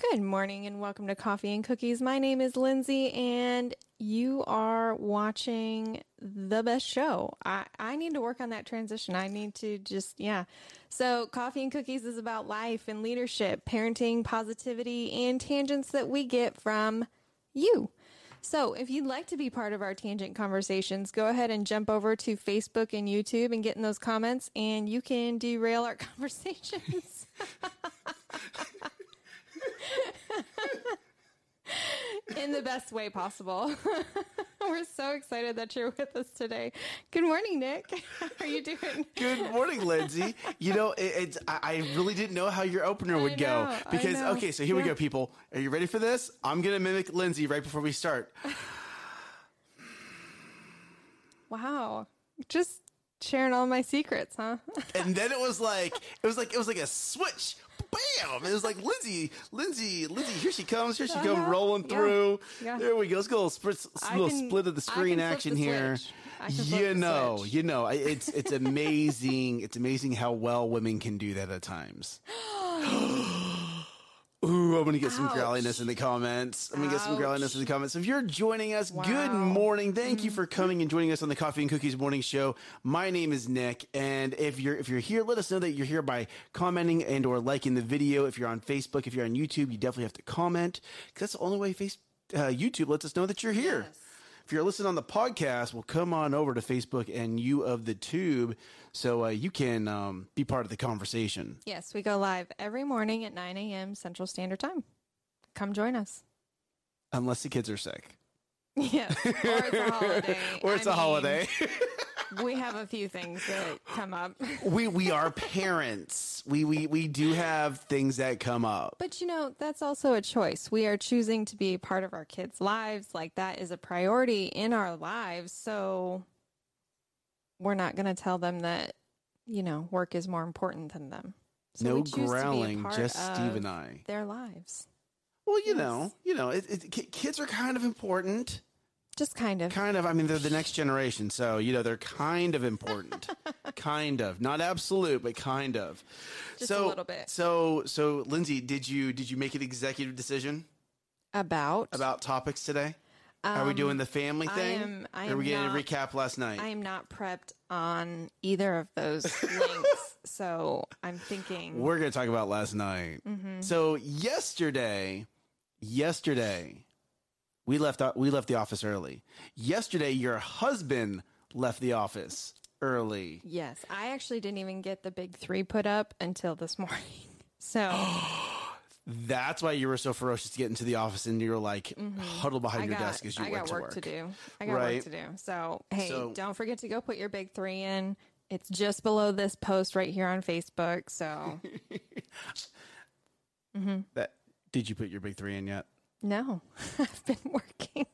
Good morning and welcome to Coffee and Cookies. My name is Lindsay and you are watching the best show. I, I need to work on that transition. I need to just, yeah. So, Coffee and Cookies is about life and leadership, parenting, positivity, and tangents that we get from you. So, if you'd like to be part of our tangent conversations, go ahead and jump over to Facebook and YouTube and get in those comments, and you can derail our conversations. in the best way possible. We're so excited that you're with us today. Good morning, Nick. How are you doing? Good morning, Lindsay. You know, it, it's I, I really didn't know how your opener would I go because okay, so here we go, people. Are you ready for this? I'm gonna mimic Lindsay right before we start. Wow. Just sharing all my secrets, huh? And then it was like it was like it was like a switch. Bam! It was like Lindsay, Lindsay, Lindsay. Here she comes. Here she comes, Uh-huh. rolling Yeah. through. Yeah. There we go. Let's go. A little split, little can- split of the screen action the here. switch. I can flip You know, you know. It's it's amazing. it's amazing how well women can do that at times. Ooh, I'm gonna get some Ouch. growliness in the comments. I'm gonna get some Ouch. growliness in the comments. So if you're joining us, good Wow. Mm-hmm. morning. Thank you for coming and joining us on the Coffee and Cookies Morning Show. My name is Nick, and if you're if you're here, let us know that you're here by commenting and or liking the video. If you're on Facebook, if you're on YouTube, you definitely have to comment because that's the only way face uh, YouTube lets us know that you're here. If you're listening on the podcast, well, come on over to Facebook and you of the tube, so uh, you can um, be part of the conversation. yes, we go live every morning at 9 a.m. Central Standard Time. Come join us. Unless the kids are sick Yes. Or it's a holiday. or it's a a holiday. we have a few things that come up. we we are parents. We we we do have things that come up. But you know, that's also a choice. We are choosing to be a part of our kids' lives. Like that is a priority in our lives. So we're not going to tell them that, you know, work is more important than them. So no we choose to be a growling, just Steve and I. Their lives. Well, you know, you know, it, it, kids are kind of important. Just kind of. Kind of. I mean, they're the next generation, so you know they're kind of important. kind of, not absolute, but kind of. Just a little bit. So, so Lindsay, did you did you make an executive decision About. about topics today? are we doing the family Um, I thing? am- I or are we am getting a recap last night? I am not prepped on either of those links. So I'm thinking. We're going to talk about last night. Mm-hmm. So yesterday, yesterday, we left we left the office early. Yesterday, your husband left the office early. Yes, I actually didn't even get the big three put up until this morning. So That's why you were so ferocious to get into the office, and you were like huddled behind Mm-hmm. I your got, desk as you I went got to work, work. to do. I got Right. work to do. So hey, So- don't forget to go put your big three in. It's just below this post right here on Facebook. So That did you put your big three in yet? No, I've been working.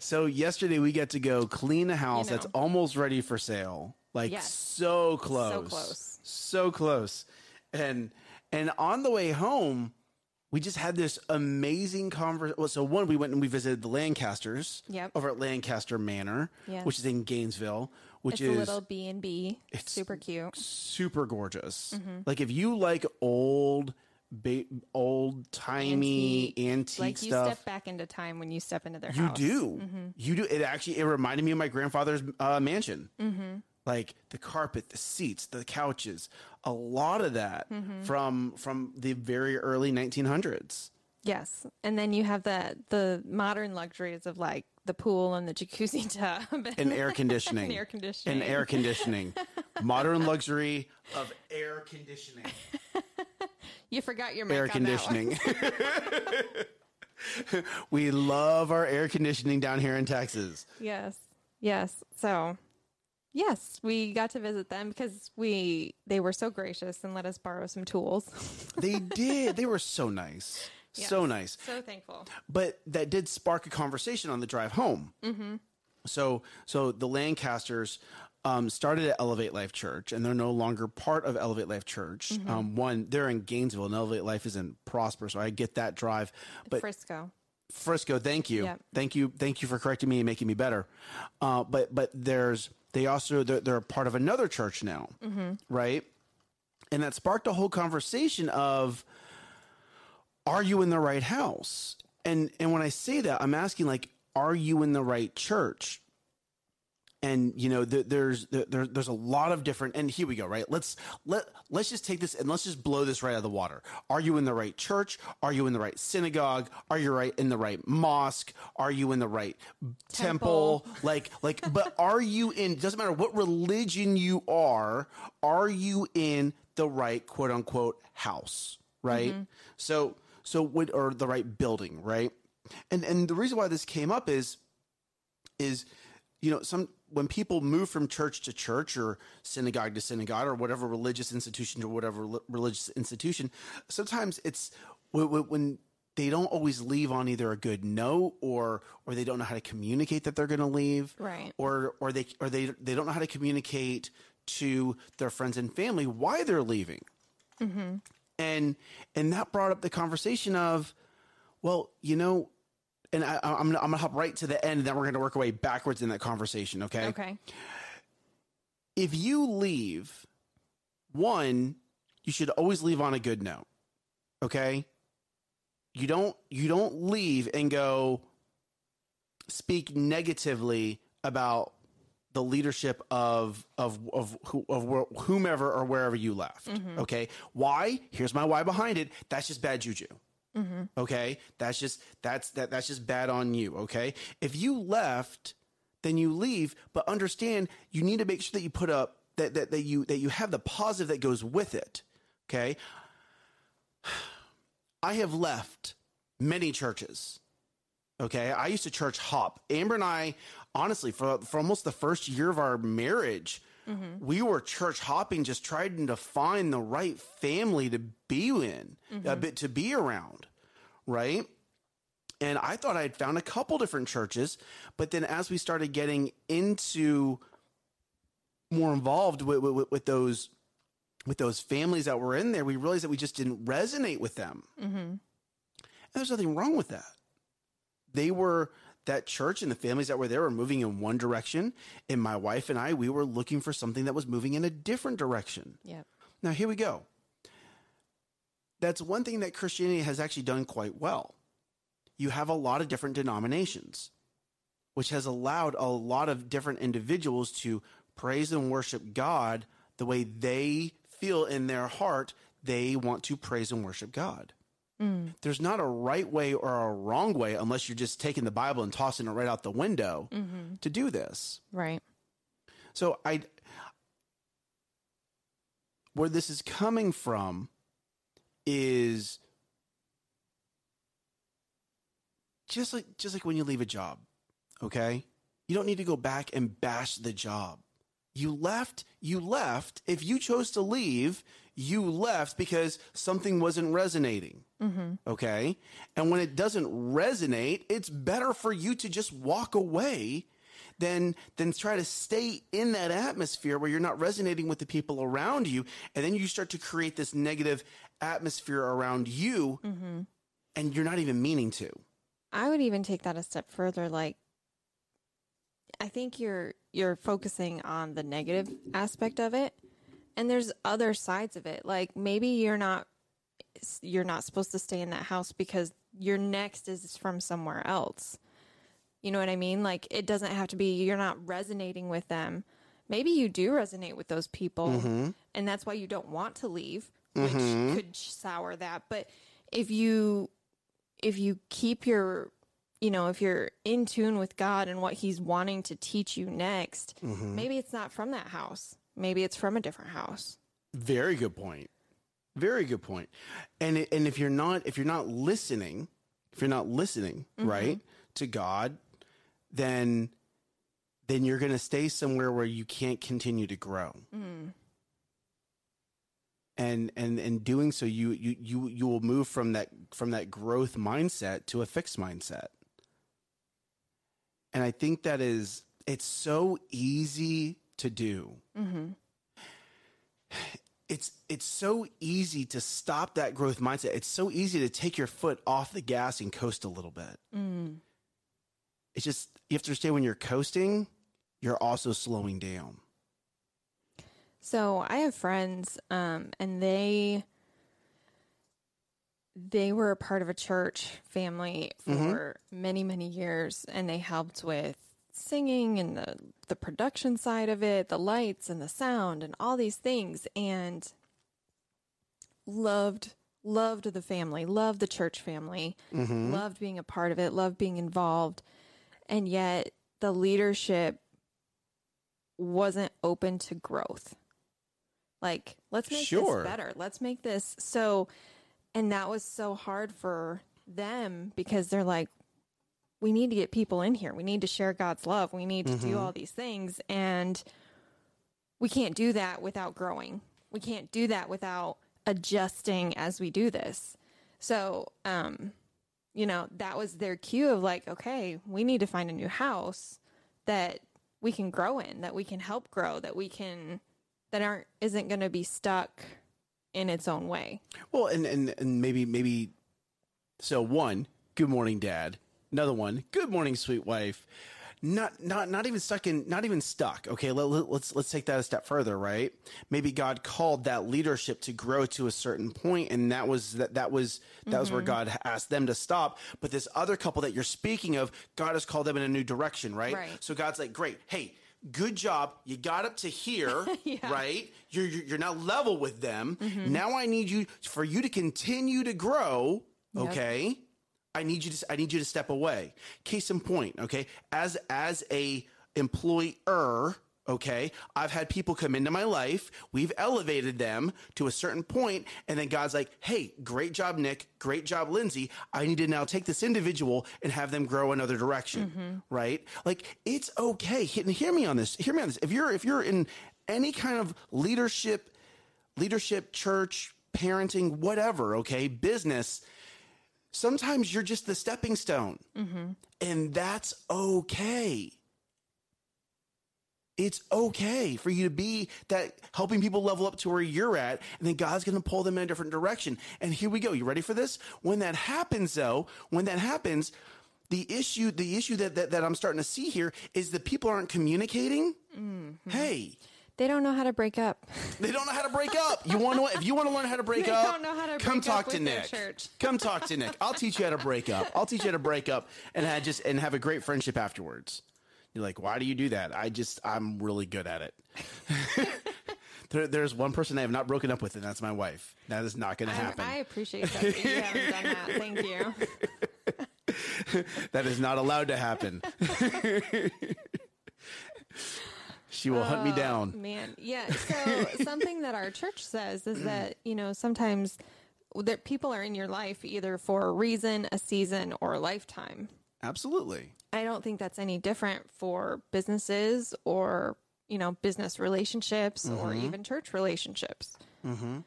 So yesterday we get to go clean a house know. that's almost ready for sale. Like Yes. so close. So close. So close. And and on the way home, we just had this amazing conversation. Well, so one, we went and we visited the Lancasters Yep. over at Lancaster Manor, Yes. which is in Gainesville, which It's is a little B and B. It's- Super cute. super gorgeous. Mm-hmm. Like if you like old, ba- old timey antique, Like you stuff, step back into time when you step into their you house. do. You do. It actually it reminded me of my grandfather's uh, mansion. Mm-hmm. Like the carpet, the seats, the couches, a lot of that Mm-hmm. from from the very early 1900s. Yes, and then you have the the modern luxuries of like the pool and the jacuzzi tub And air conditioning. And air conditioning. And air conditioning. Modern luxury of air conditioning. You forgot your Air on that one. conditioning. we love our air conditioning down here in Texas. Yes. Yes. So, yes, we got to visit them because we they were so gracious and let us borrow some tools. They did. They were so nice. So nice. So thankful. but that did spark a conversation on the drive home. Mm-hmm. So, so the Lancasters um, started at Elevate Life Church, and they're no longer part of Elevate Life Church. Mm-hmm. Um, one, they're in Gainesville, and Elevate Life is in Prosper, so I get that drive. But Frisco. Frisco, thank you, Yep. thank you, thank you for correcting me and making me better. Uh, but but there's they also they're, they're part of another church now, right? And that sparked a whole conversation of are you in the right house? And and when I say that, I'm asking like, are you in the right church? And you know th- there's there, there's a lot of different and here we go right? Let's let let's just take this and let's just blow this right out of the water. Are you in the right church? Are you in the right synagogue? Are you right in the right mosque? Are you in the right temple, Temple. like like but are you in doesn't matter what religion you are are you in the right quote unquote house right? Mm-hmm. So so what or the right building right? And and the reason why this came up is is you know some when people move from church to church or synagogue to synagogue or whatever religious institution to whatever li- religious institution sometimes it's when, when- when they don't always leave on either a good note or or they don't know how to communicate that they're going to leave Right. or or they or they they don't know how to communicate to their friends and family why they're leaving mm-hmm. and and that brought up the conversation of well you know and I, I'm, gonna, I'm gonna hop right to the end and then we're gonna work our way backwards in that conversation okay? Okay. if you leave one you should always leave on a good note okay? You don't you don't leave and go speak negatively about the leadership of of of who, of whomever or wherever you left mm-hmm. okay? Why? Here's my why behind it. That's just bad juju Mm-hmm. okay? That's just that's that that's just bad on you okay? If you left then you leave but understand you need to make sure that you put up that that, that you that you have the positive that goes with it okay? I have left many churches okay? I used to church hop. Amber and i honestly for for almost the first year of our marriage mm-hmm. we were church hopping just trying to find the right family to be in mm-hmm. a bit to be around right and I thought I had found a couple different churches, but then as we started getting into more involved with, with, with those with those families that were in there, we realized that we just didn't resonate with them. Mm-hmm. And there's nothing wrong with that. They were that church and the families that were there were moving in one direction, and my wife and I we were looking for something that was moving in a different direction. Yep. Now, here we go. That's one thing that Christianity has actually done quite well. You have a lot of different denominations, which has allowed a lot of different individuals to praise and worship God the way they feel in their heart they want to praise and worship God. Mm. There's not a right way or a wrong way unless you're just taking the Bible and tossing it right out the window mm-hmm. to do this. Right. So I where this is coming from is just like just like when you leave a job, okay? You don't need to go back and bash the job. You left, you left. If you chose to leave, you left because something wasn't resonating. Mm-hmm. Okay? And when it doesn't resonate, it's better for you to just walk away than than try to stay in that atmosphere where you're not resonating with the people around you and then you start to create this negative atmosphere around you and you're not even meaning to. I would even take that a step further. Like, I think you're you're focusing on the negative aspect of it, and there's other sides of it. Like maybe you're not you're not supposed to stay in that house because your next is from somewhere else. You know what I mean? Like it doesn't have to be you're not resonating with them. Maybe you do resonate with those people, mm-hmm. and that's why you don't want to leave, which mm-hmm. could sour that. But if you if you keep your you know if you're in tune with god and what he's wanting to teach you next mm-hmm. maybe it's not from that house maybe it's from a different house Very good point. Very good point. And and if you're not if you're not listening, if you're not listening, mm-hmm. right, to God, then then you're going to stay somewhere where you can't continue to grow. Mm. And and and doing so you you you you will move from that from that growth mindset to a fixed mindset. And I think that is it's so easy to do mm-hmm. it's it's so easy to stop that growth mindset. It's so easy to take your foot off the gas and coast a little bit. Mm. It's just you have to understand when you're coasting, you're also slowing down. So i have friends um and they they were a part of a church family for many many years and they helped with singing and the the production side of it the lights and the sound and all these things and loved loved the family loved the church family loved being a part of it loved being involved and yet the leadership wasn't open to growth like let's make Sure. this better. Let's make this so and that was so hard for them because they're like we need to get people in here. We need to share god's love. We need to do all these things. And we can't do that without growing. We can't do that without adjusting as we do this. So um you know that was their cue of like okay we need to find a new house that we can grow in that we can help grow that we can that aren't isn't going to be stuck in its own way Well, and, and and maybe maybe so one, good morning, dad. Another one, good morning, sweet wife. Not not not even stuck in not even stuck. Okay, let, let, let's let's take that a step further, right? Maybe God called that leadership to grow to a certain point, and that was that that was that was where mm-hmm. God asked them to stop. But this other couple that you're speaking of, God has called them in a new direction, right? Right. So God's like, great, hey. Good job. You got up to here, right? You're, you're you're now level with them. Mm-hmm. Now I need you for you to continue to grow. Okay, I need you to I need you to step away. Case in point. Okay, as as a employer. Okay, I've had people come into my life. We've elevated them to a certain point, and then God's like, "Hey, great job, Nick. Great job, Lindsay. I need to now take this individual and have them grow another direction." Mm-hmm. Right? Like it's okay. Hear me on this. Hear me on this. If you're if you're in any kind of leadership, leadership, church, parenting, whatever. Okay, business sometimes you're just the stepping stone. Mm-hmm. And that's okay. It's okay for you to be that helping people level up to where you're at, and then God's going to pull them in a different direction. And here we go. You ready for this? When that happens, though, when that happens, the issue, the issue that, that, that I'm starting to see here is that people aren't communicating. Mm-hmm. Hey, they don't know how to break up they don't know how to break up. You want to if you want to learn how to break They up, don't know how to come break talk up to Nick. Come talk to Nick. I'll teach you how to break up. I'll teach you how to break up and have just and have a great friendship afterwards. You're like, why do you do that? I just I'm really good at it. there, there's one person I have not broken up with, and that's my wife. That is not going to happen. I appreciate that, you haven't done that thank you that is not allowed to happen. she will hunt me oh, down. Man, yeah. So something that our church says is that you know sometimes that people are in your life either for a reason, a season, or a lifetime. Absolutely. I don't think that's any different for businesses or you know business relationships or even church relationships. Mm-hmm.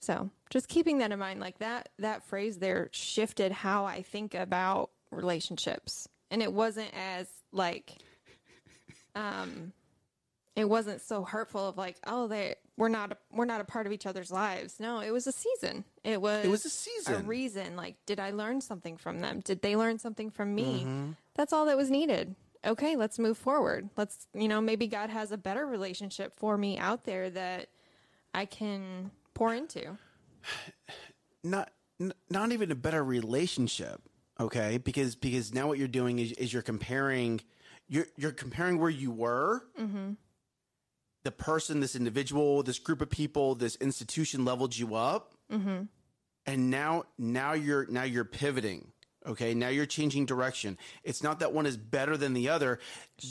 So just keeping that in mind, like that that phrase there shifted how I think about relationships, and it wasn't as like, um, it wasn't so hurtful of like, oh, they we're not a, we're not a part of each other's lives. No, it was a season. It was It was a season a reason. Like, did I learn something from them? Did they learn something from me? Mm-hmm. That's all that was needed. Okay, let's move forward. Let's, you know, maybe God has a better relationship for me out there that I can pour into. not n- not even a better relationship okay because because now what you're doing is, is you're comparing you're you're comparing where you were the person this individual this group of people this institution leveled you up. And now now you're now you're pivoting okay? Now you're changing direction. It's not that one is better than the other.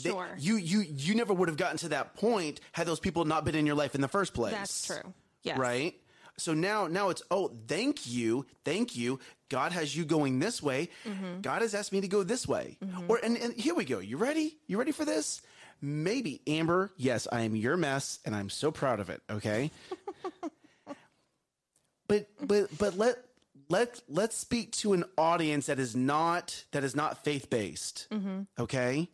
They- Sure. you you you never would have gotten to that point had those people not been in your life in the first place. That's true. Yes. right? So now now it's oh thank you thank you. God has you going this way. Mm-hmm. god has asked me to go this way. Or and, and here we go. You ready? You ready for this maybe amber yes i am your mess and i'm so proud of it okay? But but but let let let's speak to an audience that is not that is not faith based mm-hmm. okay?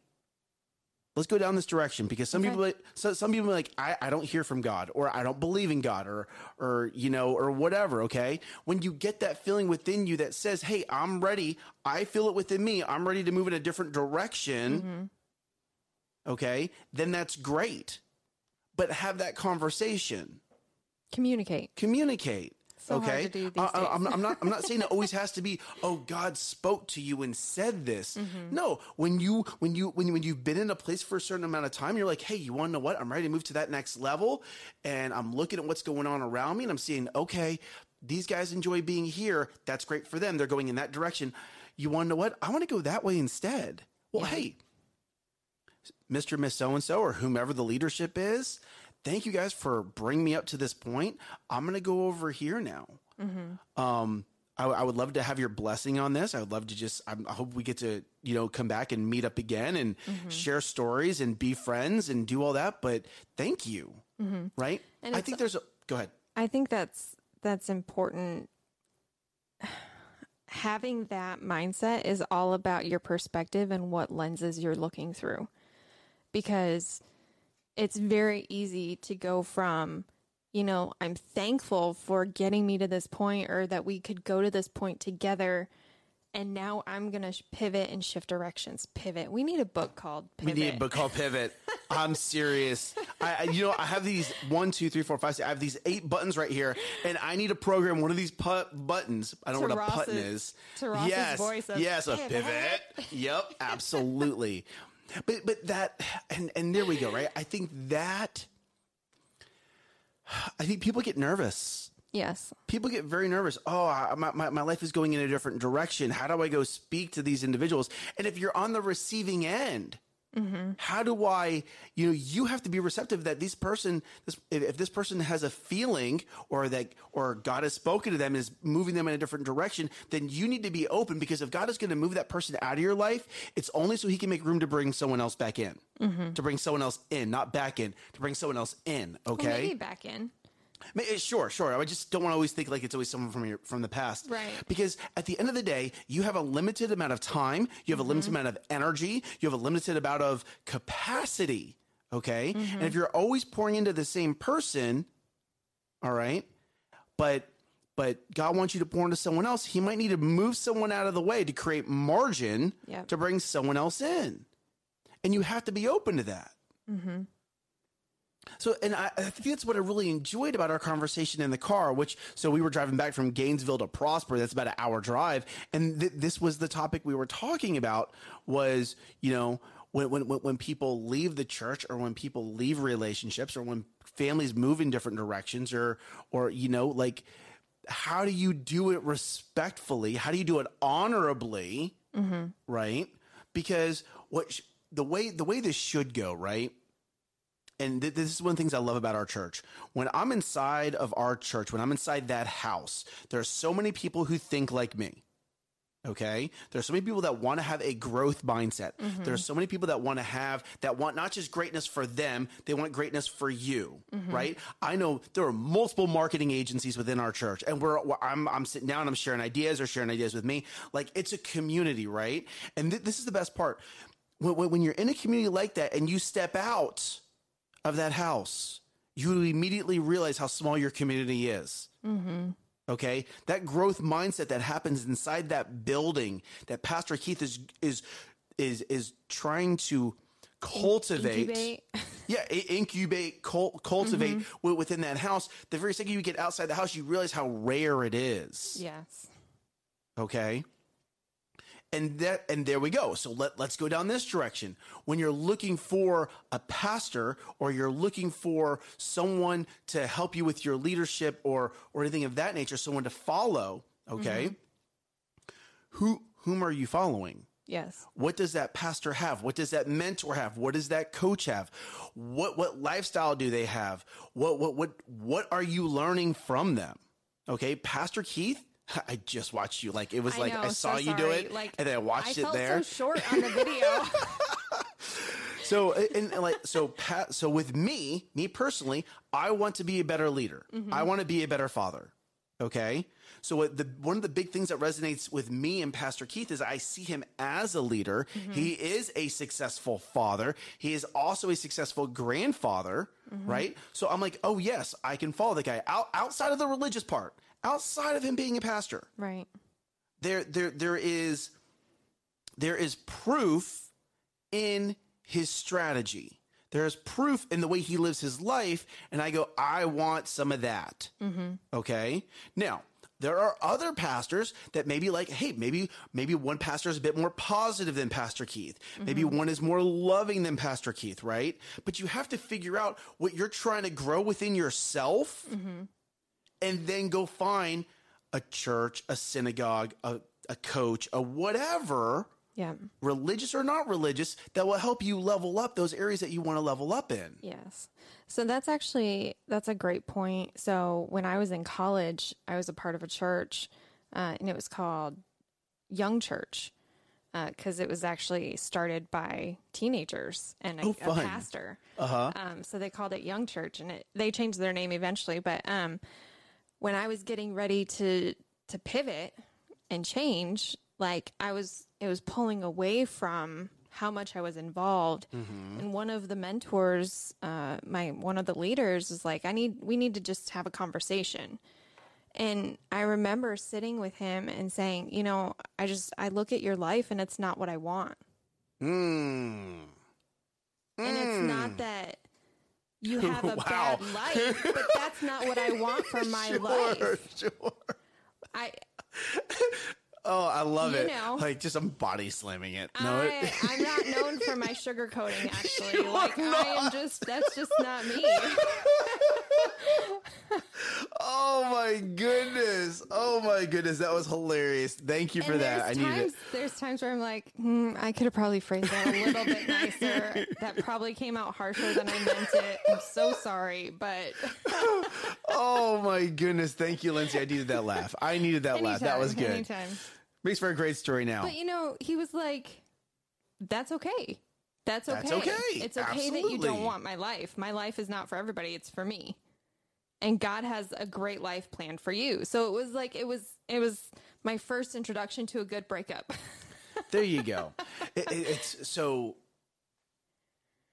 Let's go down this direction because some Okay. people like, so some people are like I, I don't hear from god or i don't believe in god or or you know or whatever okay? When you get that feeling within you that says hey i'm ready. I feel it within me. I'm ready to move in a different direction mm-hmm. Okay then that's great but have that conversation Communicate. communicate So okay, to do these Uh, days. I'm, I'm not. I'm not saying it always has to be. Oh, God spoke to you and said this. Mm-hmm. No, when you when you when you, when you've been in a place for a certain amount of time, you're like, hey, you want to know what? I'm ready to move to that next level, and I'm looking at what's going on around me, and I'm seeing, okay, these guys enjoy being here. That's great for them. They're going in that direction. You want to know what? I want to go that way instead. Well, hey, Mr. Miss So and so or whomever the leadership is, thank you guys for bringing me up to this point. I'm going to go over here now. Mm-hmm. Um, I, I would love to have your blessing on this. I would love to just, I'm, I hope we get to, you know, come back and meet up again and mm-hmm. share stories and be friends and do all that. But thank you. Mm-hmm. Right. And I think there's a, go ahead. I think that's that's important. Having that mindset is all about your perspective and what lenses you're looking through. Because it's very easy to go from, you know, I'm thankful for getting me to this point or that we could go to this point together and now I'm going to pivot and shift directions. Pivot. We need a book called We Pivot. need a book called Pivot. I'm serious. I, I- you know, I have these one, two, three, four, five, six. I have these eight buttons right here, and I need to program one of these put buttons. I don't know To what a button is. to Ross's yes, voice of yes, a pivot. pivot. Yep, absolutely. But but that and and there we go. Right. I think that. I think people get nervous Yes. people get very nervous. Oh, my, my, my life is going in a different direction. How do I go speak to these individuals? And if you're on the receiving end, Mm-hmm. how do I, you know, you have to be receptive that this person, this, if, if this person has a feeling or that, or God has spoken to them and is moving them in a different direction, then you need to be open because if God is going to move that person out of your life, it's only so he can make room to bring someone else back in, mm-hmm. to bring someone else in, not back in, to bring someone else in. Okay. Well, maybe back in. Eh, Sure, sure. I just don't want to always think like it's always someone from your from the past, Right. Because at the end of the day, you have a limited amount of time, you have a limited mm-hmm. amount of energy, you have a limited amount of capacity. Okay, mm-hmm. and if you're always pouring into the same person, all right, but but God wants you to pour into someone else, He might need to move someone out of the way to create margin Yep. to bring someone else in, and you have to be open to that. Mm-hmm. So, and I, I think that's what I really enjoyed about our conversation in the car. Which, so we were driving back from Gainesville to Prosper. That's about an hour drive, and th- this was the topic we were talking about. Was you know when when when people leave the church, or when people leave relationships, or when families move in different directions, or or you know like how do you do it respectfully? How do you do it honorably? Mm-hmm. Right? Because what sh- the way the way this should go, right? And th- this is one of the things I love about our church. When I'm inside of our church, when I'm inside that house, there are so many people who think like me. Okay. There's so many people that want to have a growth mindset. Mm-hmm. There's so many people that want to have, that want not just greatness for them, they want greatness for you. Mm-hmm. Right. I know there are multiple marketing agencies within our church and we're, I'm, I'm sitting down, I'm sharing ideas or sharing ideas with me. Like it's a community. Right. And th- this is the best part. When, when you're in a community like that and you step out, of that house, you immediately realize how small your community is. Mm-hmm. Okay, that growth mindset that happens inside that building that Pastor Keith is is is is trying to cultivate. Incubate. Yeah, incubate, cul- cultivate mm-hmm. wi- within that house. The very second you get outside the house, you realize how rare it is Yes. okay and that and there we go so let, let's go down this direction when you're looking for a pastor or you're looking for someone to help you with your leadership or or anything of that nature someone to follow okay mm-hmm. who whom are you following Yes. what does that pastor have? What does that mentor have? What does that coach have? What what lifestyle do they have? What what what what are you learning from them? Okay, Pastor Keith, I just watched you. Like it was I like know, I saw so you do it, Like, and then I watched I it there. so short on the video. So and, and like so Pat so with me, me personally, I want to be a better leader. Mm-hmm. I want to be a better father. Okay? So what the one of the big things that resonates with me and Pastor Keith is I see him as a leader. Mm-hmm. He is a successful father. He is also a successful grandfather, mm-hmm. right? So I'm like, "Oh yes, I can follow the guy out, outside of the religious part. Outside of him being a pastor." right. there there there is there is proof in his strategy there's proof in the way he lives his life, and I go, I want some of that. Mm-hmm. Okay. Now, there are other pastors that maybe like, hey, maybe maybe one pastor is a bit more positive than Pastor Keith. Maybe mm-hmm. one is more loving than Pastor Keith, right? But you have to figure out what you're trying to grow within yourself mm-hmm. And then go find a church, a synagogue, a, a coach, a whatever, Yeah. religious or not religious, that will help you level up those areas that you want to level up in. Yes. So that's actually that's a great point. So when I was in college, I was a part of a church, uh, and it was called Young Church because it was actually started by teenagers and a, Oh, a pastor. Uh huh. Um, so they called it Young Church, and it, they changed their name eventually. But um, when I was getting ready to to pivot and change, like I was, it was pulling away from how much I was involved. And one of the mentors, uh, my one of the leaders, was like, "I need, we need to just have a conversation." And I remember sitting with him and saying, "You know, I just I look at your life, and it's not what I want." Mm. And it's not that you have a Wow. bad life, but that's not what I want for my Sure, life. sure. I Oh, I love it. know. like just I'm body slamming it. No, I it, I'm not known for my sugar sugarcoating actually. You like I am just that's just not me. Oh my goodness. Oh my goodness. That was hilarious. Thank you for and that. I need times it. there's times where I'm like, hmm, I could have probably phrased that a little bit nicer. That probably came out harsher than I meant it. I'm so sorry, but Oh my goodness. Thank you, Lindsay. I needed that laugh. I needed that laugh. That was good. Anytime. Makes for a great story now. But you know, he was like, "That's okay. That's okay. That's okay. It's okay that you don't want my life. My life is not for everybody. It's for me. And God has a great life planned for you." So it was like it was it was my first introduction to a good breakup. There you go. It- it- it's so.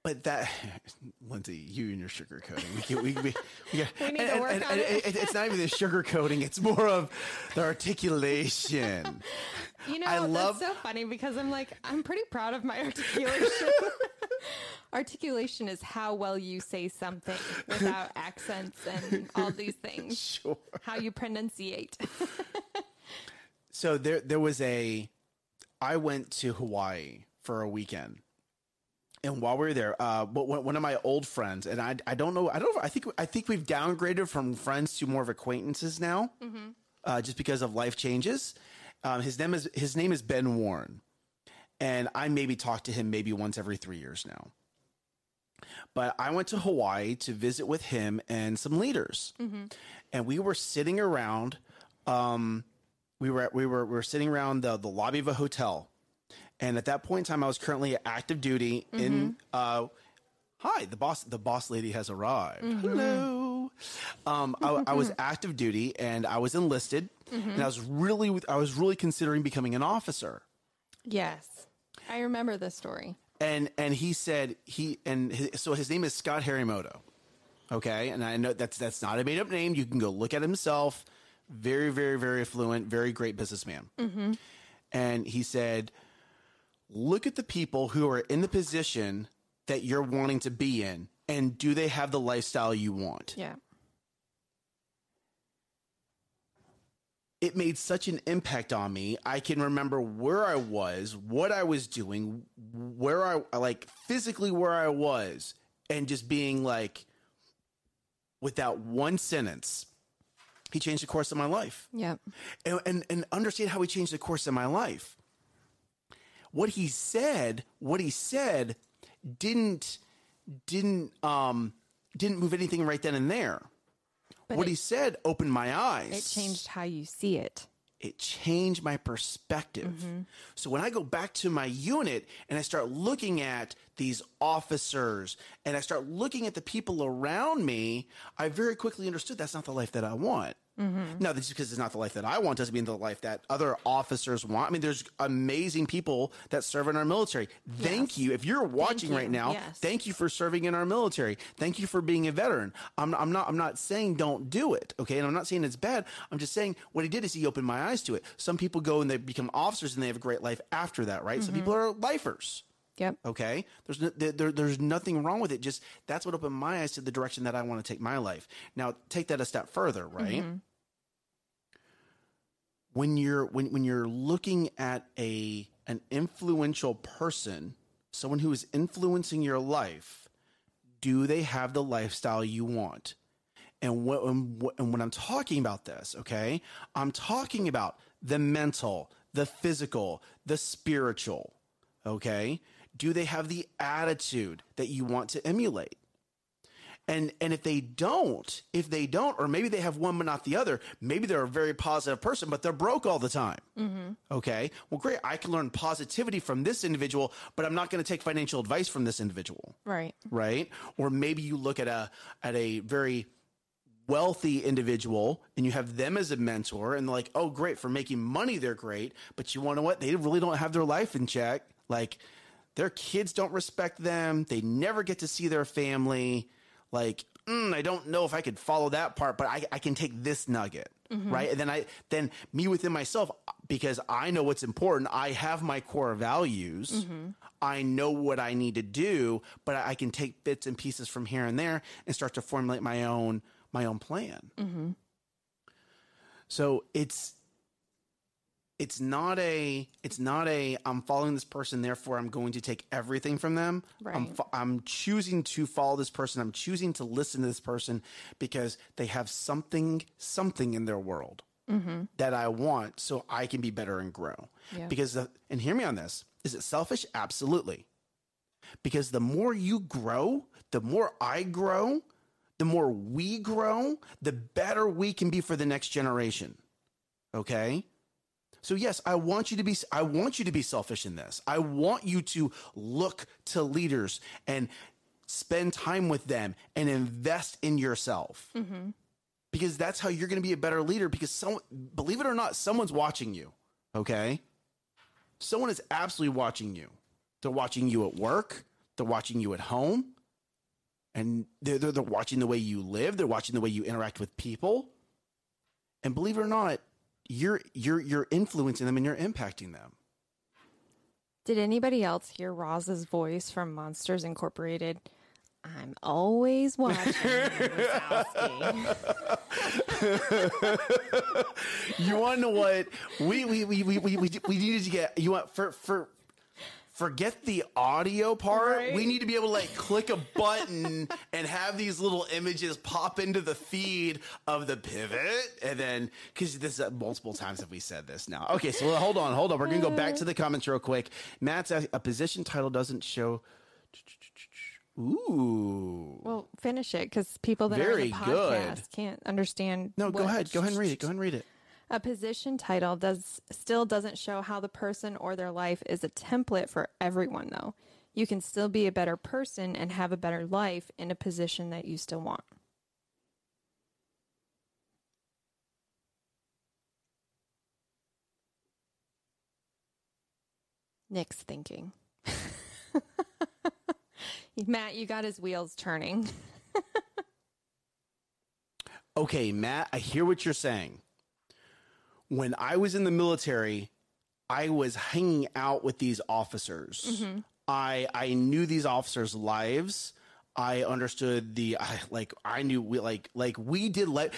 But that, Lindsay, you and your sugar coating. We, can, we, we, got- We need to work and- on and it. It's not even the sugar coating. It's more of the articulation. you know, I love- that's so funny because I'm like I'm pretty proud of my articulation. articulation is how well you say something without accents and all these things. Sure. How you pronunciate. So there, there was a. I went to Hawaii for a weekend, and while we were there, uh, but one of my old friends, and I, I don't know, I don't, know, I think, I think we've downgraded from friends to more of acquaintances now, uh, just because of life changes. Um, his name is his name is Ben Warren, and I maybe talk to him maybe once every three years now. But I went to Hawaii to visit with him and some leaders, and we were sitting around. Um, we were we were we were sitting around the the lobby of a hotel, and at that point in time, I was currently active duty in. Uh, hi, the boss the boss lady has arrived. Hello. Um, I, I was active duty and I was enlisted, and I was really I was really considering becoming an officer. yes, I remember this story. and and he said he and his, so his name is Scott Harimoto. Okay, and I know that's that's not a made up name. You can go look at himself. Very, very, very affluent, very great businessman. Mm-hmm. And he said, "Look at the people who are in the position that you're wanting to be in, and do they have the lifestyle you want?" Yeah. It made such an impact on me. I can remember where I was, what I was doing, where I like physically where I was, and just being like, without one sentence, he changed the course of my life. Yeah, And, and, and understand how he changed the course of my life. What he said, what he said didn't didn't um didn't move anything right then and there. But what it- he said opened my eyes It changed how you see it. it changed my perspective. Mm-hmm. So when I go back to my unit and I start looking at these officers and I start looking at the people around me, I very quickly understood that's not the life that I want. Mm-hmm. Now, just because it's not the life that I want doesn't mean the life that other officers want. I mean, there's amazing people that serve in our military. Thank Yes. you. If you're watching you. right now, Yes. thank you for serving in our military. Thank you for being a veteran. I'm, I'm not I'm not saying don't do it, okay? And I'm not saying it's bad. I'm just saying what he did is he opened my eyes to it. Some people go and they become officers and they have a great life after that, right? Some mm-hmm. people are lifers. Yep. Okay, there's no, there, there- there's nothing wrong with it. Just that's what opened my eyes to the direction that I want to take my life. Now, take that a step further, right? Mm-hmm. When you're when when you're looking at a an influential person, someone who is influencing your life, do they have the lifestyle you want? And what, and what- and when I'm talking about this, okay, I'm talking about the mental, the physical, the spiritual, okay? Do they have the attitude that you want to emulate? And and if they don't, if they don't, or maybe they have one but not the other, maybe they're a very positive person, but they're broke all the time. Mm-hmm. Okay, well, great. I can learn positivity from this individual, but I'm not going to take financial advice from this individual Right. right? Or maybe you look at a at a very wealthy individual and you have them as a mentor and they're like, "Oh, great, for making money they're great, but you want to know what? They really don't have their life in check. Like their kids don't respect them. They never get to see their family. Like, mm, I don't know if I could follow that part, but I, I can take this nugget, mm-hmm. right? And then I then me within myself because I know what's important. I have my core values. Mm-hmm. I know what I need to do, but I can take bits and pieces from here and there and start to formulate my own my own plan. Mm-hmm. So it's it's not a it's not a I'm following this person therefore I'm going to take everything from them. I'm Right. fo- I'm choosing to follow this person. I'm choosing to listen to this person because they have something something in their world mm-hmm. that I want so I can be better and grow. Yeah. Because the, and hear me on this. Is it selfish? Absolutely. Because the more you grow, the more I grow, the more we grow, the better we can be for the next generation. Okay? So yes, I want you to be I want you to be selfish in this. I want you to look to leaders and spend time with them and invest in yourself. Mm-hmm. Because that's how you're going to be a better leader because some believe it or not someone's watching you. Okay? Someone is absolutely watching you. They're watching you at work, they're watching you at home, and they're, they're, they're watching the way you live, they're watching the way you interact with people. And believe it or not, you're you're you're influencing them and you're impacting them. Did anybody else hear Roz's voice from Monsters Incorporated? I'm always watching. You want to know what we we we we we, we, we needed to get you want for for forget the audio part. Right. We need to be able to like click a button and have these little images pop into the feed of the pivot, and then because this uh, multiple times have we said this now. Okay, so hold on, hold on. We're gonna go back to the comments real quick. Matt's asking, a position title doesn't show. Ooh. well, finish it because people that are Very on the good. can't understand. No, go ahead. Go ahead and read it. Go ahead and read it. A position title does still doesn't show how the person or their life is a template for everyone though. You can still be a better person and have a better life in a position that you still want. Nick's thinking. Matt, you got his wheels turning. Okay, Matt, I hear what you're saying. When I was in the military, I was hanging out with these officers. Mm-hmm. I I knew these officers' lives. I understood the I, like I knew we like like we did like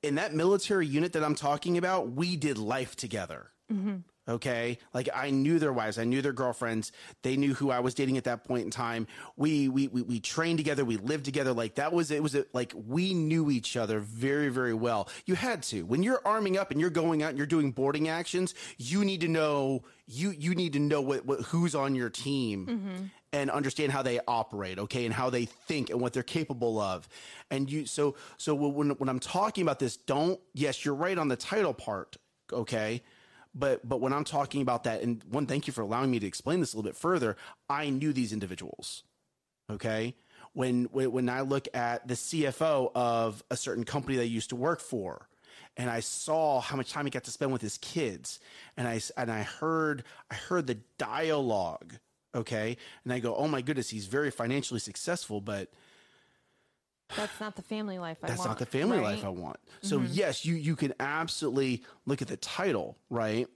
in that military unit that I'm talking about, we did life together. Mm-hmm. Okay. Like I knew their wives. I knew their girlfriends. They knew who I was dating at that point in time. We, we, we, we trained together. We lived together. Like that was, it was a, like we knew each other very, very well. You had to, when you're arming up and you're going out and you're doing boarding actions, you need to know, you, you need to know what, what who's on your team mm-hmm. and understand how they operate. Okay. And how they think and what they're capable of. And you, so, so when, when I'm talking about this, don't, yes, you're right on the title part. Okay but but when I'm talking about that, and one, thank you for allowing me to explain this a little bit further. I knew these individuals. Okay, when when, when I look at the CFO of a certain company that I used to work for, and I saw how much time he got to spend with his kids, and I and I heard I heard the dialogue. Okay, and I go, oh my goodness, he's very financially successful, but That's not the family life I want. that's want. not the family right? life I want. So mm-hmm. yes, you you can absolutely look at the title, right?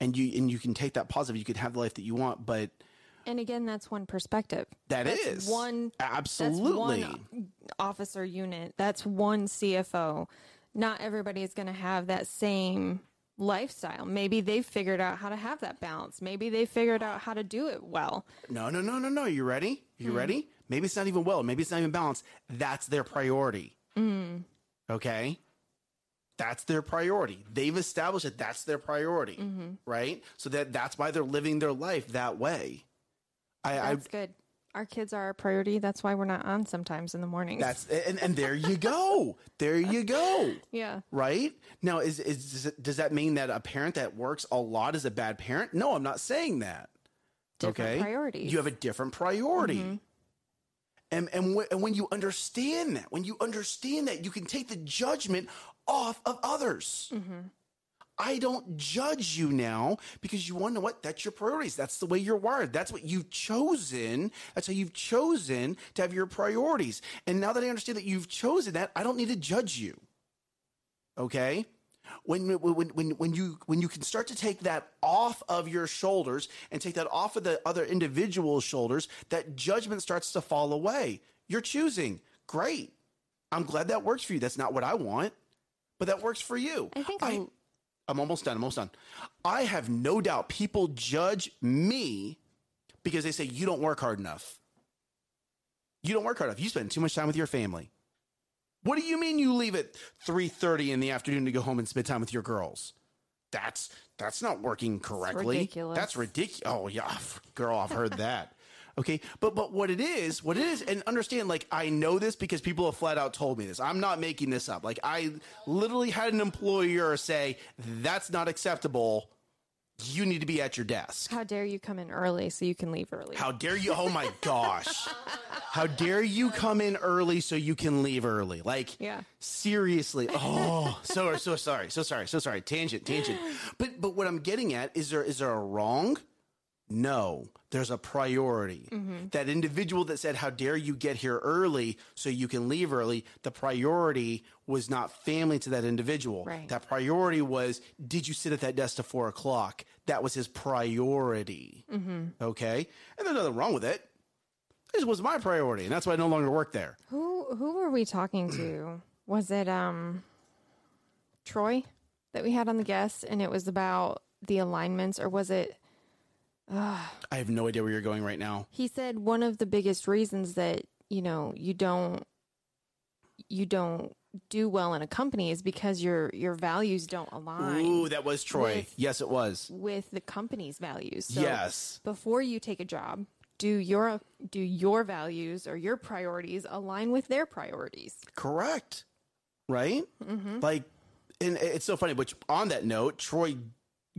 And you and you can take that positive. You can have the life that you want, but And again, that's one perspective. That that's is one absolutely. That's one officer unit. That's one CFO. Not everybody is going to have that same lifestyle. Maybe they've figured out how to have that balance. Maybe they figured out how to do it well. No, no, no, no, no. You ready? You mm-hmm. ready? Maybe it's not even well. Maybe it's not even balanced. That's their priority. Mm-hmm. Okay? That's their priority. They've established that that's their priority, mm-hmm. right? So that that's why they're living their life that way. I, I That's good. Our kids are our priority. That's why we're not on sometimes in the mornings. that's and, and there you go. There you go. yeah. Right now, is is does, that mean that a parent that works a lot is a bad parent? No, I'm not saying that. Different okay, priorities. You have a different priority. Mm-hmm. And and, wh- and when you understand that, when you understand that, you can take the judgment off of others. Mm-hmm. I don't judge you now because you want to know what? That's your priorities. That's the way you're wired. That's what you've chosen. That's how you've chosen to have your priorities. And now that I understand that you've chosen that, I don't need to judge you. Okay? When, when, when, when you when you can start to take that off of your shoulders and take that off of the other individual's shoulders, that judgment starts to fall away. You're choosing. Great. I'm glad that works for you. That's not what I want, but that works for you. I think I, a- I'm almost done. I'm almost done. I have no doubt people judge me because they say you don't work hard enough. You don't work hard enough. You spend too much time with your family. What do you mean you leave at 3:30 in the afternoon to go home and spend time with your girls? That's that's not working correctly. ridiculous. That's ridiculous. Oh yeah, girl, I've heard that. Okay, but but what it is, what it is, and understand, like I know this because people have flat out told me this. I'm not making this up. Like I literally had an employer say that's not acceptable. You need to be at your desk. How dare you come in early so you can leave early? How dare you? Oh my gosh. How dare you come in early so you can leave early? Like, Yeah. seriously. Oh, so so sorry, so sorry, so sorry. Tangent, tangent. But but what I'm getting at is there is there a wrong? No, there's a priority. That individual that said, "How dare you get here early so you can leave early?" The priority was not family to that individual. Right. That priority was, "Did you sit at that desk to four o'clock?" That was his priority. Okay, and there's nothing wrong with it. This was my priority, and that's why I no longer work there. Who who were we talking to? Was it um Troy that we had on the guest and it was about the alignments or was it I have no idea where you're going right now. he said one of the biggest reasons that, you know, you don't you don't do well in a company is because your your values don't align Ooh, that was Troy. With- yes, it was. with the company's values. So yes. before you take a job, do your do your values or your priorities align with their priorities? Correct. Right? Mm-hmm. Like, and it's so funny. Which, on that note, Troy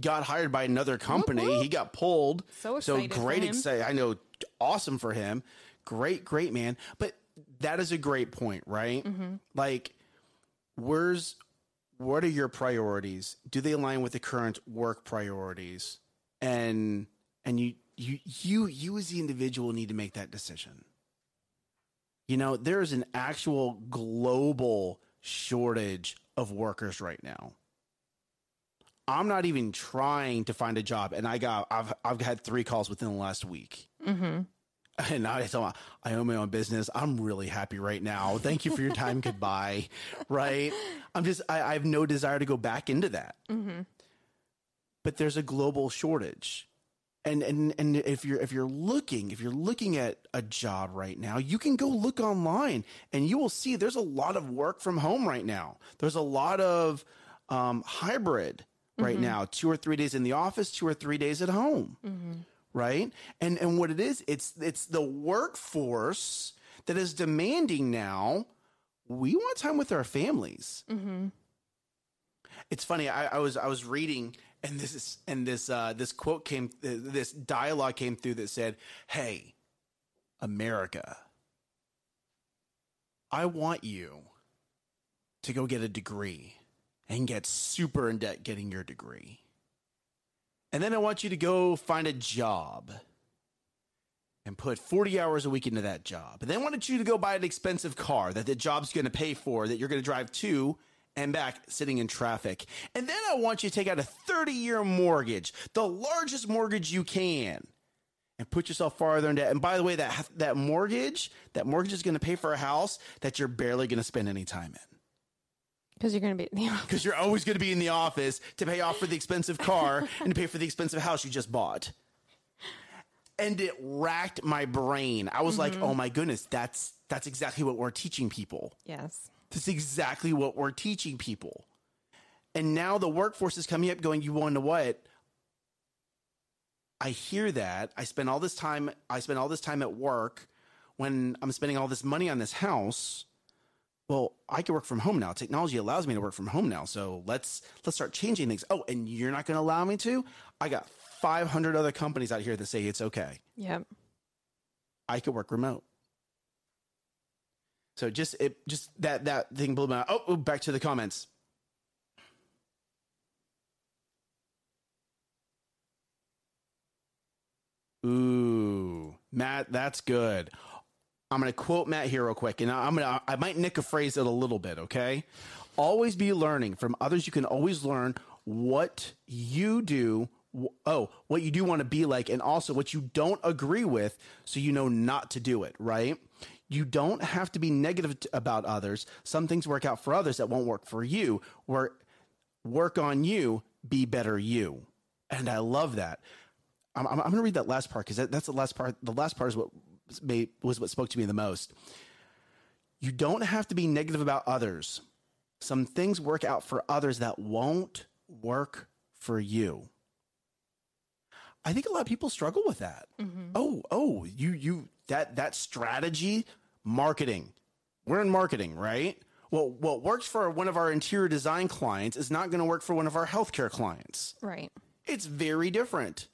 got hired by another company. whoop. He got pulled. So excited for great. Excited. I know. Awesome for him. Great, great man. But that is a great point, right? Mm-hmm. Like, where's what are your priorities? Do they align with the current work priorities? And and you you you you as the individual need to make that decision. You know, there is an actual global shortage of workers right now. I'm not even trying to find a job, and I got I've I've had three calls within the last week. Mm-hmm. And I tell them, I own my own business. I'm really happy right now. Thank you for your time. Goodbye. Right? I'm just I, I have no desire to go back into that. Mm-hmm. But there's a global shortage. And and and if you're if you're looking if you're looking at a job right now, you can go look online and you will see there's a lot of work from home right now. There's a lot of um, hybrid right now, two or three days in the office, two or three days at home right? And and what it is, it's it's the workforce that is demanding now. We want time with our families. Mm-hmm. It's funny. I, I was I was reading, and this is and this uh, this quote came, this dialogue came through that said, "Hey, America, I want you to go get a degree and get super in debt getting your degree." And then I want you to go find a job and put 40 hours a week into that job. And then I wanted you to go buy an expensive car that the job's going to pay for, that you're going to drive to and back sitting in traffic. And then I want you to take out a 30 year mortgage, the largest mortgage you can. and put yourself farther in debt. And by the way, that that mortgage, that mortgage is going to pay for a house that you're barely going to spend any time in. Because you're going to be in the office. Because you're always going to be in the office to pay off for the expensive car and to pay for the expensive house you just bought. And it racked my brain. I was like, "Oh mm-hmm. my goodness, that's that's exactly what we're teaching people." Yes. That's exactly what we're teaching people. And now the workforce is coming up going, you want to what? I hear that. I spend all this time I spend all this time at work when I'm spending all this money on this house. Well, I can work from home now. Technology allows me to work from home now. So let's let's start changing things. Oh, and you're not going to allow me to? I got 500 other companies out here that say it's okay. Yep. I could work remote. So just it just that that thing blew my oh, oh back to the comments. Ooh, Matt, that's good. I'm going to quote Matt here real quick, and I'm going to I might nick a phrase it a little bit. Okay, always be learning from others. You can always learn what you do. Oh, what you do want to be like, and also what you don't agree with, so you know not to do it. Right? You don't have to be negative about others. Some things work out for others that won't work for you. Work work on you. Be better you. And I love that. I'm, I'm going to read that last part because that, that's the last part. The last part is what made, was what spoke to me the most. You don't have to be negative about others. Some things work out for others that won't work for you. I think a lot of people struggle with that. Mm-hmm. Oh, oh, you you that that strategy, marketing. We're in marketing, right? Well, what works for one of our interior design clients is not going to work for one of our healthcare clients. Right. It's very different.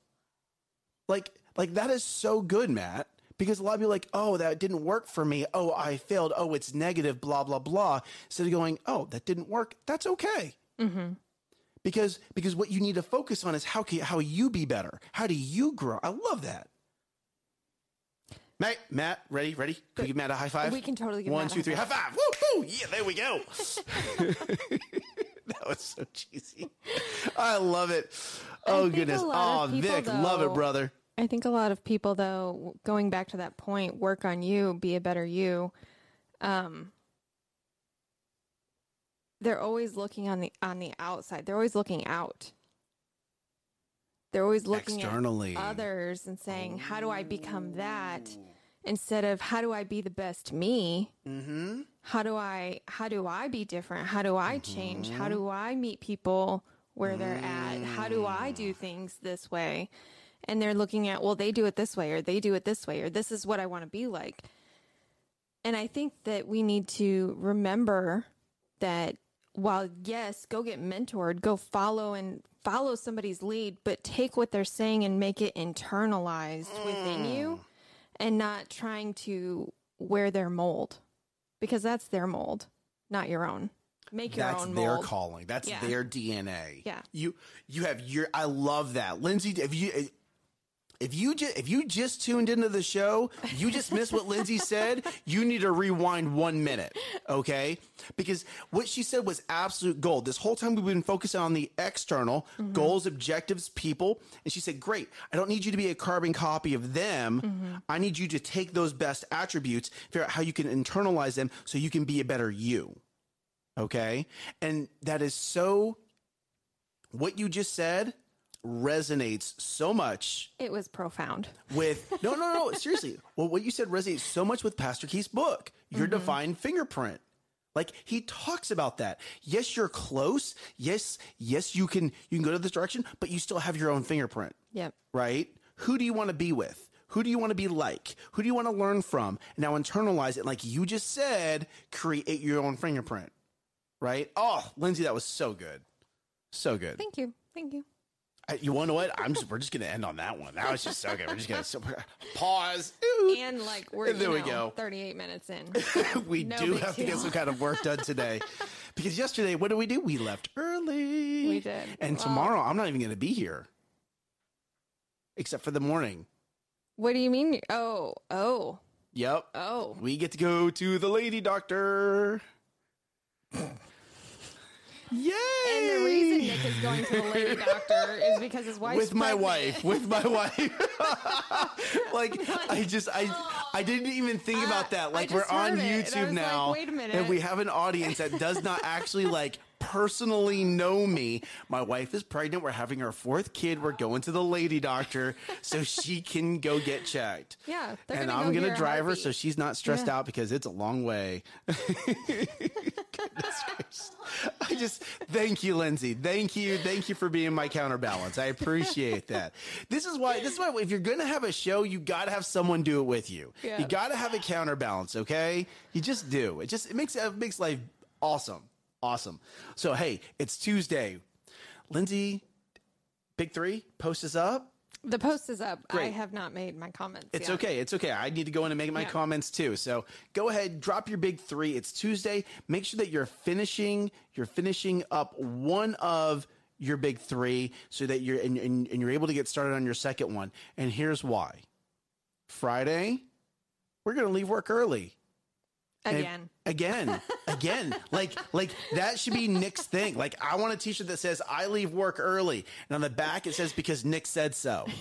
Like like that is so good, Matt. Because a lot of people are like, oh, that didn't work for me. Oh, I failed. Oh, it's negative. Blah blah blah. Instead of going, oh, that didn't work. That's okay. Mm-hmm. Because because what you need to focus on is how can, how you be better. How do you grow? I love that. Matt, Matt, ready, ready? Can we give Matt a high five? We can totally give One, Matt a two, three, high five. Woo, woo. Yeah, there we go. that was so cheesy. I love it. Oh goodness. Oh, Vic, love it, brother. I think a lot of people, though, going back to that point, work on you, be a better you. Um, they're always looking on the on the outside. They're always looking out. They're always looking Externally. at others and saying, "How do I become that?" Instead of "How do I be the best me?" Mm-hmm. how do I how do I be different? How do I change? How do I meet people where they're at? How do I do things this way? And they're looking at, well, they do it this way or they do it this way or this is what I want to be like. And I think that we need to remember that while yes, go get mentored, go follow and follow somebody's lead, but take what they're saying and make it internalized within you mm. and not trying to wear their mold because that's their mold, not your own. Make your That's own mold. That's their calling. That's Yeah. their DNA. Yeah. You you have your I love that. Lindsay, if you if you just if you just tuned into the show, you just missed what Lindsay said, you need to rewind 1 minute, okay? Because what she said was absolute gold. This whole time we've been focusing on the external mm-hmm. goals, objectives, people, and she said, "Great. I don't need you to be a carbon copy of them. Mm-hmm. I need you to take those best attributes, figure out how you can internalize them so you can be a better you." Okay. And that is so, what you just said resonates so much It was profound. with, no, no, no, seriously. Well, what you said resonates so much with Pastor Keith's book, Your mm-hmm. Divine Fingerprint. Like he talks about that. Yes, you're close. Yes, yes, you can you can go to this direction, but you still have your own fingerprint Yep. right? Who do you want to be with? Who do you want to be like? Who do you want to learn from? Now internalize it. Like you just said, create your own fingerprint, right? Oh, Lindsay, that was so good. So good. Thank you. Thank you. You want to know what? I'm just, we're just going to end on that one. That was just so good. We're just going to pause. Ooh. And like we're And there we know, go. 38 minutes in. we no do have to get some kind of work done today. because yesterday, what did we do? We left early. We did. And Well- tomorrow, I'm not even going to be here. Except for the morning. What do you mean? Oh, oh, Yep. oh. We get to go to the lady doctor. Yay! And the reason Nick is going to the lady doctor is because his wife with my pregnant. wife with my wife like i just i i didn't even think about ah, that like we're on youtube now like, wait a minute. and we have an audience that does not actually like personally know me my wife is pregnant we're having our fourth kid we're going to the lady doctor so she can go get checked Yeah, and gonna i'm go gonna hear a drive her so she's not stressed Yeah. out because it's a long way I just thank you, Lindsay. Thank you, thank you for being my counterbalance. I appreciate that. This is why. This is why. If you're gonna have a show, you got to have someone do it with you. Yeah. You got to have a counterbalance. Okay, you just do. It just it makes it makes life awesome, awesome. So hey, it's Tuesday. Lindsay, big three post is up. The post is up. Great. I have not made my comments. It's yet. okay. It's okay. I need to go in and make my Yeah. comments too. So go ahead, drop your big three. It's Tuesday. Make sure that you're finishing. You're finishing up one of your big three, so that you're and, and, and you're able to get started on your second one. And here's why. Friday, we're gonna leave work early. And- Again. again, again. like, like that should be Nick's thing. Like, I want a T-shirt that says "I leave work early," and on the back it says "Because Nick said so."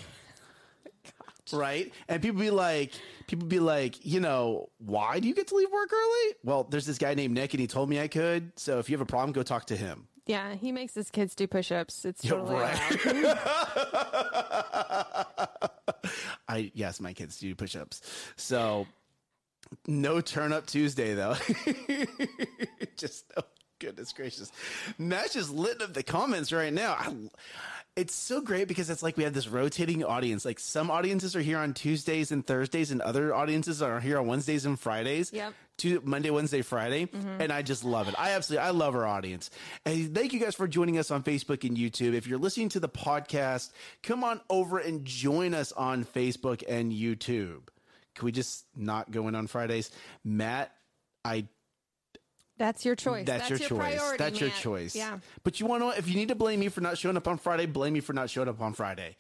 Right, and people be like, people be like, you know, why do you get to leave work early? Well, there's this guy named Nick, and he told me I could. So if you have a problem, go talk to him. Yeah, he makes his kids do push-ups. It's totally right. I yes, my kids do push-ups. So no turn up Tuesday though. just oh, goodness gracious. Matt's just lit up the comments right now. I, it's so great because it's like we have this rotating audience. Like some audiences are here on Tuesdays and Thursdays, and other audiences are here on Wednesdays and Fridays. Yep. Tu- Monday, Wednesday, Friday, mm-hmm. and I just love it. I absolutely, I love our audience. And thank you guys for joining us on Facebook and YouTube. If you're listening to the podcast, come on over and join us on Facebook and YouTube. Can we just not go in on Fridays, Matt? I That's your choice. that's, your, choice. priority, That's your choice. Yeah. But you want to if you need to blame me for not showing up on Friday, blame me for not showing up on Friday.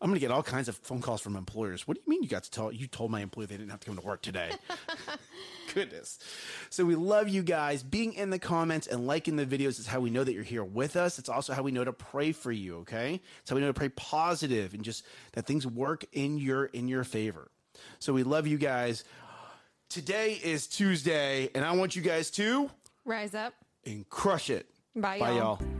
I'm going to get all kinds of phone calls from employers. What do you mean you got to tell you told my employee they didn't have to come to work today? Goodness. So we love you guys. Being in the comments and liking the videos is how we know that you're here with us. It's also how we know to pray for you, okay? It's how we know to pray positive and just that things work in your in your favor. So we love you guys. Today is Tuesday and I want you guys to Rise up. and crush it. Bye, Bye y'all. y'all.